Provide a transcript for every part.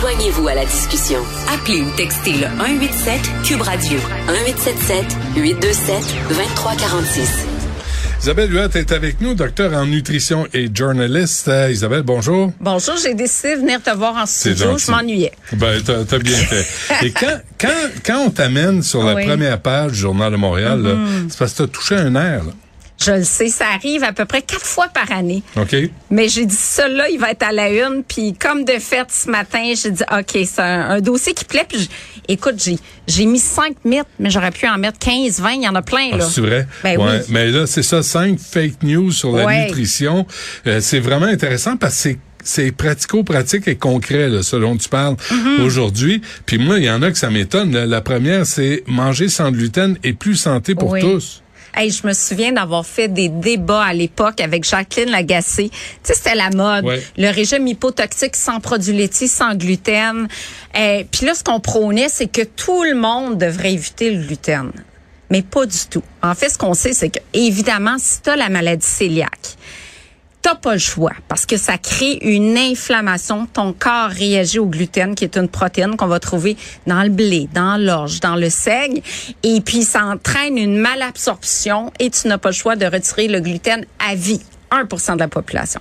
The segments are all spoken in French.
Joignez-vous à la discussion. Appelez ou textez le 187 Cube Radio 1877 827 2346. Isabelle Huot est avec nous, docteur en nutrition et journaliste. Euh, Isabelle, bonjour. Bonjour, j'ai décidé de venir te voir en studio. Je m'ennuyais. Ben, t'as, bien fait. et quand, quand, quand on t'amène sur la première page du Journal de Montréal, mm-hmm. c'est parce que t'as touché un air. Là. Je le sais, ça arrive à peu près quatre fois par année. OK. Mais j'ai dit, ça là, il va être à la une. Puis comme de fait, ce matin, j'ai dit, OK, c'est un, dossier qui plaît. Puis écoute, j'ai, j'ai mis cinq mythes, mais j'aurais pu en mettre 15, 20. Il y en a plein, là. Ah, c'est vrai? Ben oui. Mais là, c'est ça, cinq fake news sur la nutrition. Euh, c'est vraiment intéressant parce que c'est c'est pratico-pratique et concret, là, ce dont tu parles mm-hmm. aujourd'hui. Puis moi, il y en a que ça m'étonne. La première, c'est manger sans gluten et plus santé pour tous. Hey, je me souviens d'avoir fait des débats à l'époque avec Jacqueline Lagacé. Tu sais, c'était la mode. Le régime hypotoxique sans produits laitiers, sans gluten. Euh, Puis là, ce qu'on prônait, c'est que tout le monde devrait éviter le gluten. Mais pas du tout. En fait, ce qu'on sait, c'est que, évidemment, si tu as la maladie cœliaque, t'as pas le choix parce que ça crée une inflammation. Ton corps réagit au gluten, qui est une protéine qu'on va trouver dans le blé, dans l'orge, dans le seigle. Et puis, ça entraîne une malabsorption et tu n'as pas le choix de retirer le gluten à vie. 1% de la population.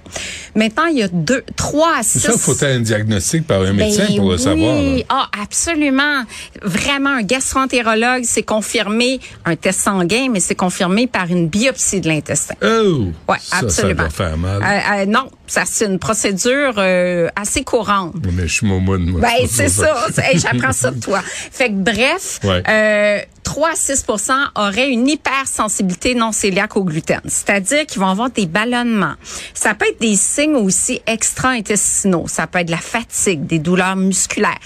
Maintenant, il y a deux, trois à six. Ça, faut avoir un diagnostic par un médecin ben pour le savoir. Ah, absolument. Vraiment, un gastroentérologue, c'est confirmé, un test sanguin, mais c'est confirmé par une biopsie de l'intestin. Oh! Ouais, absolument. Ça faire mal. Euh, euh, non, ça c'est une procédure euh, assez courante. Mais je suis momoune, moi. Ben, c'est ça. J'apprends ça de toi. Fait que bref, euh, 3 à 6% auraient une hypersensibilité non cœliaque au gluten. C'est-à-dire qu'ils vont avoir des ballonnements. Ça peut être des signes aussi extra-intestinaux. Ça peut être de la fatigue, des douleurs musculaires.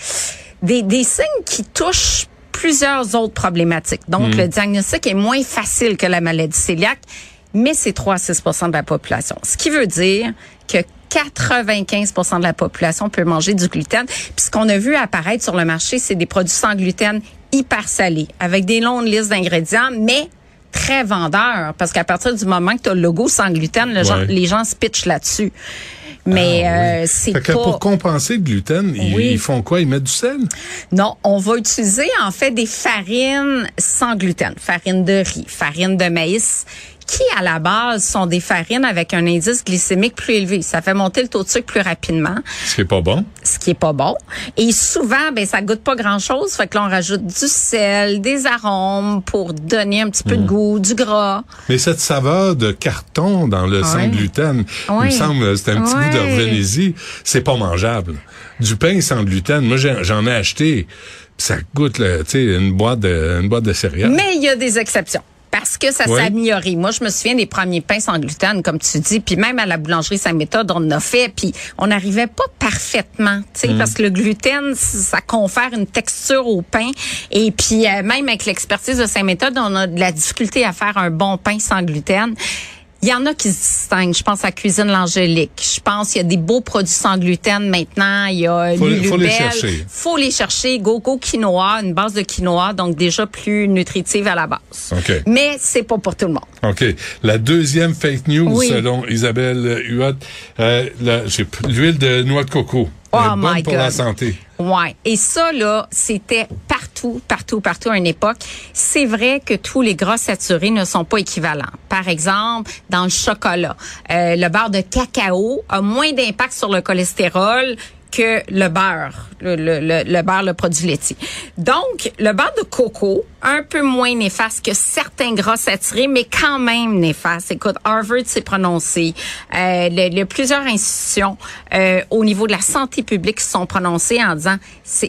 Des, des signes qui touchent plusieurs autres problématiques. Donc, hmm. le diagnostic est moins facile que la maladie cœliaque, mais c'est 3 à 6% de la population. Ce qui veut dire que 95% de la population peut manger du gluten. Puis ce qu'on a vu apparaître sur le marché, c'est des produits sans gluten hyper salés, avec des longues listes d'ingrédients, mais très vendeurs, parce qu'à partir du moment que tu as le logo sans gluten, les gens se pitchent là-dessus. Mais ah, euh, c'est pas... Pour compenser le gluten, ils, font quoi? Ils mettent du sel? Non, on va utiliser en fait des farines sans gluten. Farine de riz, farine de maïs qui, à la base, sont des farines avec un indice glycémique plus élevé. Ça fait monter le taux de sucre plus rapidement. Ce qui est pas bon. Ce qui est pas bon. Et souvent, ben, ça goûte pas grand-chose. Fait que l'on rajoute du sel, des arômes pour donner un petit peu de hmm. goût, du gras. Mais cette saveur de carton dans le sans gluten, il me semble, c'est un petit goût de revenez C'est pas mangeable. Du pain sans gluten, moi, j'en ai acheté. Ça goûte, tu sais, une boîte de, une boîte de céréales. Mais il y a des exceptions parce que ça s'est amélioré. Moi, je me souviens des premiers pains sans gluten, comme tu dis, puis même à la boulangerie Saint-Méthode, on en a fait, puis on n'arrivait pas parfaitement, tu sais, mm. parce que le gluten, ça confère une texture au pain, et puis euh, même avec l'expertise de Saint-Méthode, on a de la difficulté à faire un bon pain sans gluten. Il y en a qui se distinguent. Je pense à Cuisine L'Angélique. Je pense qu'il y a des beaux produits sans gluten maintenant. Il y a faut, faut les chercher. Faut les chercher. Gogo quinoa, une base de quinoa, donc déjà plus nutritive à la base. Okay. Mais c'est pas pour tout le monde. OK. La deuxième fake news, selon Isabelle Huot, euh, l'huile de noix de coco. Oh my pour la santé. Ouais. Et ça, là, c'était partout, partout, partout à une époque. C'est vrai que tous les gras saturés ne sont pas équivalents. Par exemple, dans le chocolat, euh, le beurre de cacao a moins d'impact sur le cholestérol que le beurre, le, le, le, beurre, le produit laitier. Donc, le beurre de coco, un peu moins néfaste que certains gras saturés, mais quand même néfaste. Écoute, Harvard s'est prononcé, euh, le, le, plusieurs institutions euh, au niveau de la santé publique se sont prononcées en disant,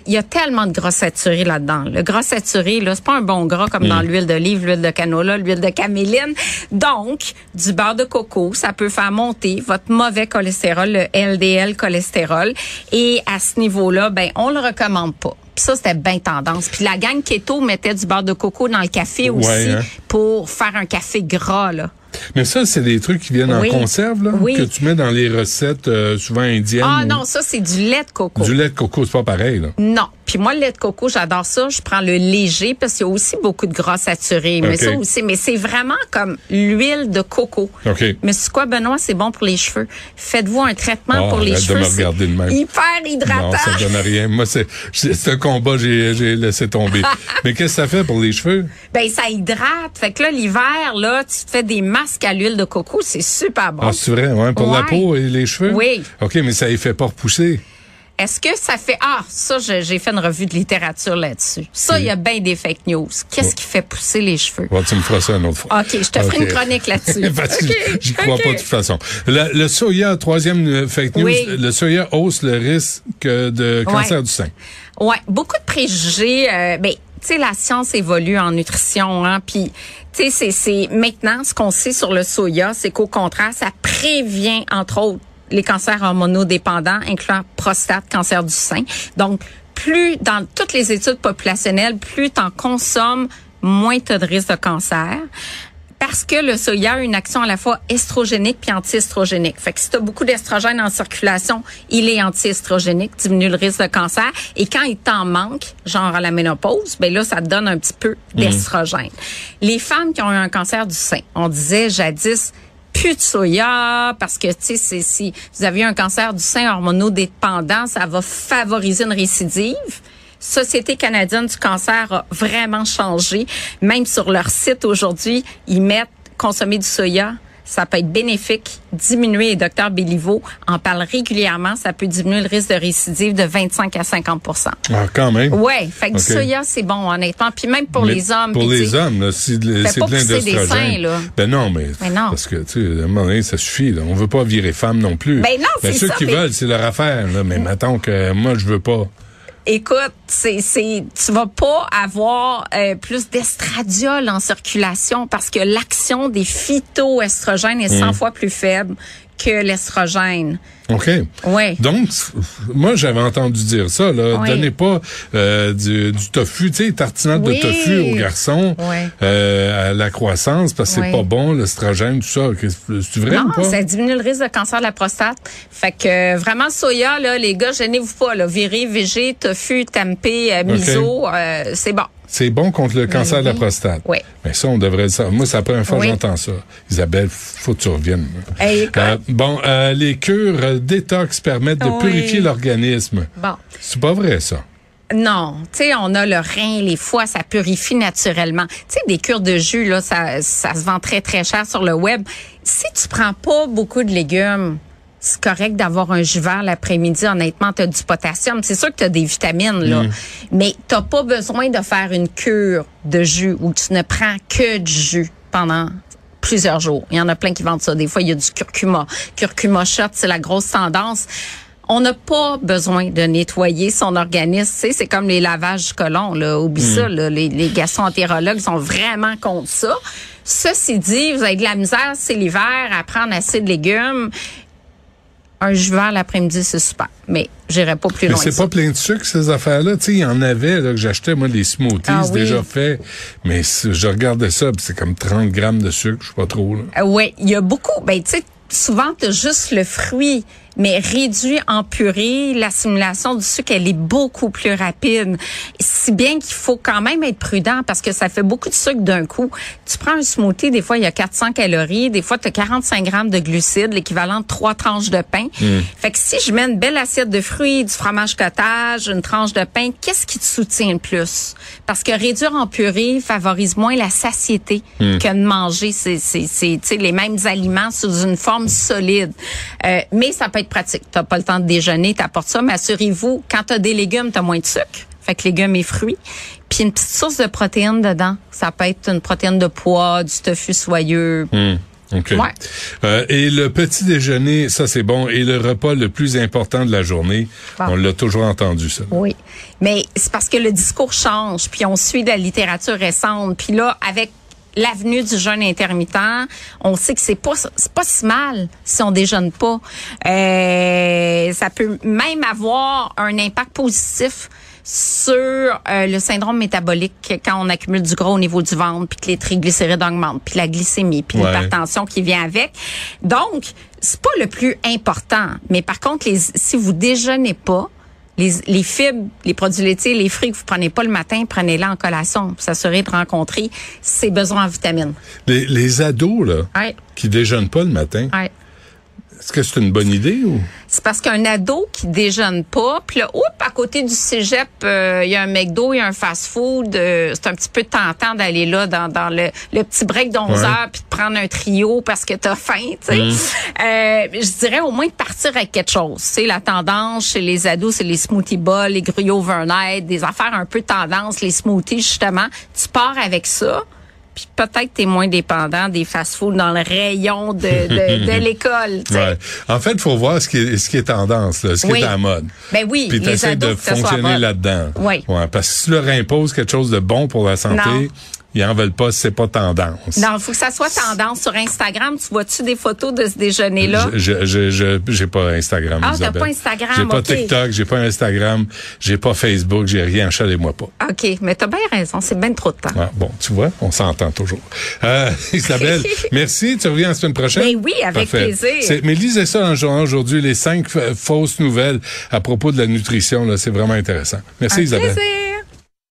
il y a tellement de gras saturés là-dedans. Le gras saturé, là, c'est pas un bon gras comme dans mm. l'huile d'olive, l'huile de canola, l'huile de caméline. Donc, du beurre de coco, ça peut faire monter votre mauvais cholestérol, le LDL cholestérol et à ce niveau-là, ben on le recommande pas. Puis ça, c'était bien tendance. Puis la gang keto mettait du beurre de coco dans le café aussi hein. pour faire un café gras, là. Mais ça, c'est des trucs qui viennent en conserve, là, que tu mets dans les recettes euh, souvent indiennes. Ah non, ça, c'est du lait de coco. Du lait de coco, c'est pas pareil, là. Non, Puis moi, le lait de coco, j'adore ça. Je prends le léger parce qu'il y a aussi beaucoup de gras saturé. Mais ça aussi, mais c'est vraiment comme l'huile de coco. Mais c'est quoi, Benoît? C'est bon pour les cheveux. Faites-vous un traitement ah, pour les cheveux. De me Hyper hydratant. Non, ça donne rien. Moi, c'est, un combat, j'ai, laissé tomber. mais qu'est-ce que ça fait pour les cheveux? Ben, ça hydrate. Fait que là, l'hiver, là, tu te fais des masques à l'huile de coco. C'est super bon. Ah, c'est vrai, ouais, pour la peau et les cheveux? Oui. OK, mais ça y fait pas repousser. Est-ce que ça fait ah ça j'ai fait une revue de littérature là-dessus. Ça il y a bien des fake news. Qu'est-ce qui fait pousser les cheveux? Tu me feras ça une autre fois. OK, je te ferai une chronique là-dessus. okay. J'y crois pas de toute façon. Le, soya troisième euh, fake news, le soya hausse le risque de cancer du sein. Ouais, beaucoup de préjugés euh, ben tu sais, la science évolue en nutrition, hein, puis tu sais, c'est maintenant ce qu'on sait sur le soya, c'est qu'au contraire, ça prévient entre autres les cancers hormonodépendants, incluant prostate, cancer du sein. Donc, plus dans toutes les études populationnelles, plus tu en consommes, moins tu as de risque de cancer parce que le soya a une action à la fois estrogénique puis anti-estrogénique. Fait que si tu as beaucoup d'estrogène en circulation, il est anti-estrogénique, diminue le risque de cancer. Et quand il t'en manque, genre à la ménopause, ben là, ça te donne un petit peu mmh. d'estrogène. Les femmes qui ont eu un cancer du sein, on disait jadis, plus de soya parce que tu sais si vous avez un cancer du sein hormonodépendant, ça va favoriser une récidive. Société canadienne du cancer a vraiment changé. Même sur leur site aujourd'hui, ils mettent consommer du soya ça peut être bénéfique, diminuer, et Dr Béliveau en parle régulièrement, ça peut diminuer le risque de récidive de 25 à 50% Ah, quand même? Oui, fait que du soya, c'est bon, honnêtement. Puis même pour les hommes. Pour les hommes, là, c'est plein d'oestrogène. Ben non, mais, mais non. parce que, tu sais, à un moment donné, ça suffit. Là. On veut pas virer femme non plus. Ben non, c'est ça. Ceux qui veulent, c'est leur affaire. Là. Mais mettons que moi, je veux pas. Écoute, c'est c'est tu vas pas avoir euh, plus d'estradiol en circulation parce que l'action des phytoestrogènes est 100 mmh. fois plus faible que l'estrogène. OK. Ouais. Donc, moi, j'avais entendu dire ça. Là. Donnez pas euh, du, du, tofu, tu sais, tartinade de tofu aux garçons euh, à la croissance parce que c'est pas bon, l'estrogène, tout ça. C'est vrai non, ou pas? ça diminue le risque de cancer de la prostate. Fait que vraiment, soya, là, les gars, gênez-vous pas. Là. Viré, végé, tofu, tempeh, euh, miso, euh, c'est bon. C'est bon contre le cancer de la prostate. Oui. Mais ça, on devrait ça. Moi, c'est la première fois que j'entends ça. Isabelle, faut que tu reviennes. euh, bon, euh, les cures euh, détox permettent de purifier l'organisme. Bon. C'est pas vrai, ça. Non, tu sais, on a le rein, les foies, ça purifie naturellement. Tu sais, des cures de jus, là, ça, ça se vend très, très cher sur le web. Si tu prends pas beaucoup de légumes, c'est correct d'avoir un jus vert l'après-midi. Honnêtement, tu as du potassium. C'est sûr que tu as des vitamines, là. Mm. Mais tu pas besoin de faire une cure de jus où tu ne prends que du jus pendant plusieurs jours. Il y en a plein qui vendent ça. Des fois, il y a du curcuma. Curcuma shot, c'est la grosse tendance. On n'a pas besoin de nettoyer son organisme. c'est comme les lavages du colon. Là. Oublie mm. ça. Les, les gastroentérologues sont vraiment contre ça. Ceci dit, vous avez de la misère, c'est l'hiver, à prendre assez de légumes un jus vert l'après-midi, c'est super. Mais j'irai pas plus loin. C'est pas plein de sucre, ces affaires-là. Tu sais, il y en avait, là, que j'achetais, moi, des smoothies ah déjà faits. Mais je regardais ça, c'est comme 30 grammes de sucre, je sais pas trop, là. Euh, oui, il y a beaucoup. Ben, tu sais, souvent, tu as juste le fruit mais réduit en purée, l'assimilation du sucre, elle est beaucoup plus rapide. Si bien qu'il faut quand même être prudent parce que ça fait beaucoup de sucre d'un coup. Tu prends un smoothie, des fois, il y a 400 calories, des fois, tu as 45 grammes de glucides, l'équivalent de trois tranches de pain. Mm. Fait que si je mets une belle assiette de fruits, du fromage cottage, une tranche de pain, qu'est-ce qui te soutient le plus? Parce que réduire en purée favorise moins la satiété mm. que de manger c'est, c'est, les mêmes aliments sous une forme solide. Euh, mais ça peut être pratique. Tu n'as pas le temps de déjeuner, tu apportes ça, mais assurez-vous, quand tu as des légumes, tu as moins de sucre. Fait que légumes et fruits. Puis une petite source de protéines dedans. Ça peut être une protéine de pois, du tofu soyeux. Hmm. OK. Euh, et le petit déjeuner, ça c'est bon. Et le repas le plus important de la journée, on l'a toujours entendu ça. Oui, mais c'est parce que le discours change, puis on suit de la littérature récente. Puis là, avec l'avenue du jeûne intermittent, on sait que c'est pas c'est pas si mal si on déjeune pas. Euh, ça peut même avoir un impact positif sur euh, le syndrome métabolique quand on accumule du gras au niveau du ventre, puis que les triglycérides augmentent, puis la glycémie, puis l'hypertension qui vient avec. Donc, c'est pas le plus important. Mais par contre, les, si vous déjeunez pas, Les, les, fibres, les produits laitiers, les fruits que vous prenez pas le matin, prenez-les en collation pour s'assurer de rencontrer ces besoins en vitamines. Les, les ados, là, ouais. qui déjeunent pas le matin, ouais. Est-ce que c'est une bonne idée ou? C'est parce qu'un ado qui déjeune pas, puis là, oups, à côté du cégep, euh, il y a un McDo, il y a un fast-food. Euh, c'est un petit peu tentant d'aller là dans, dans le, le petit break d'11 ouais. heures puis de prendre un trio parce que t'as faim, tu sais. Mm. Euh, je dirais au moins de partir avec quelque chose. C'est la tendance chez les ados, c'est les smoothie balls, les gruyos overnight, des affaires un peu tendance, les smoothies justement. Tu pars avec ça puis peut-être tu es moins dépendant des fast-foods dans le rayon de, de, de l'école. Ouais. En fait, il faut voir ce qui est, ce qui est tendance, là, ce oui. qui est en mode. Ben oui, Puis tu de fonctionner là-dedans. Oui. Ouais, parce que si tu leur imposes quelque chose de bon pour la santé, non ils en veulent pas, c'est pas tendance. Non, il faut que ça soit tendance. Sur Instagram, tu vois-tu des photos de ce déjeuner-là? Je, je, je, j'ai pas Instagram, Ah, t'as pas Instagram, J'ai pas. TikTok, j'ai pas Instagram, j'ai pas Facebook, j'ai rien, chalez-moi pas. OK, mais t'as bien raison, c'est bien trop de temps. Ah, bon, tu vois, on s'entend toujours. Euh, Isabelle, merci, tu reviens la semaine prochaine? Ben oui, avec Parfait. plaisir. Mais lisez ça dans le journal aujourd'hui, les cinq fausses nouvelles à propos de la nutrition, là, c'est vraiment intéressant. Merci Un Isabelle. Plaisir.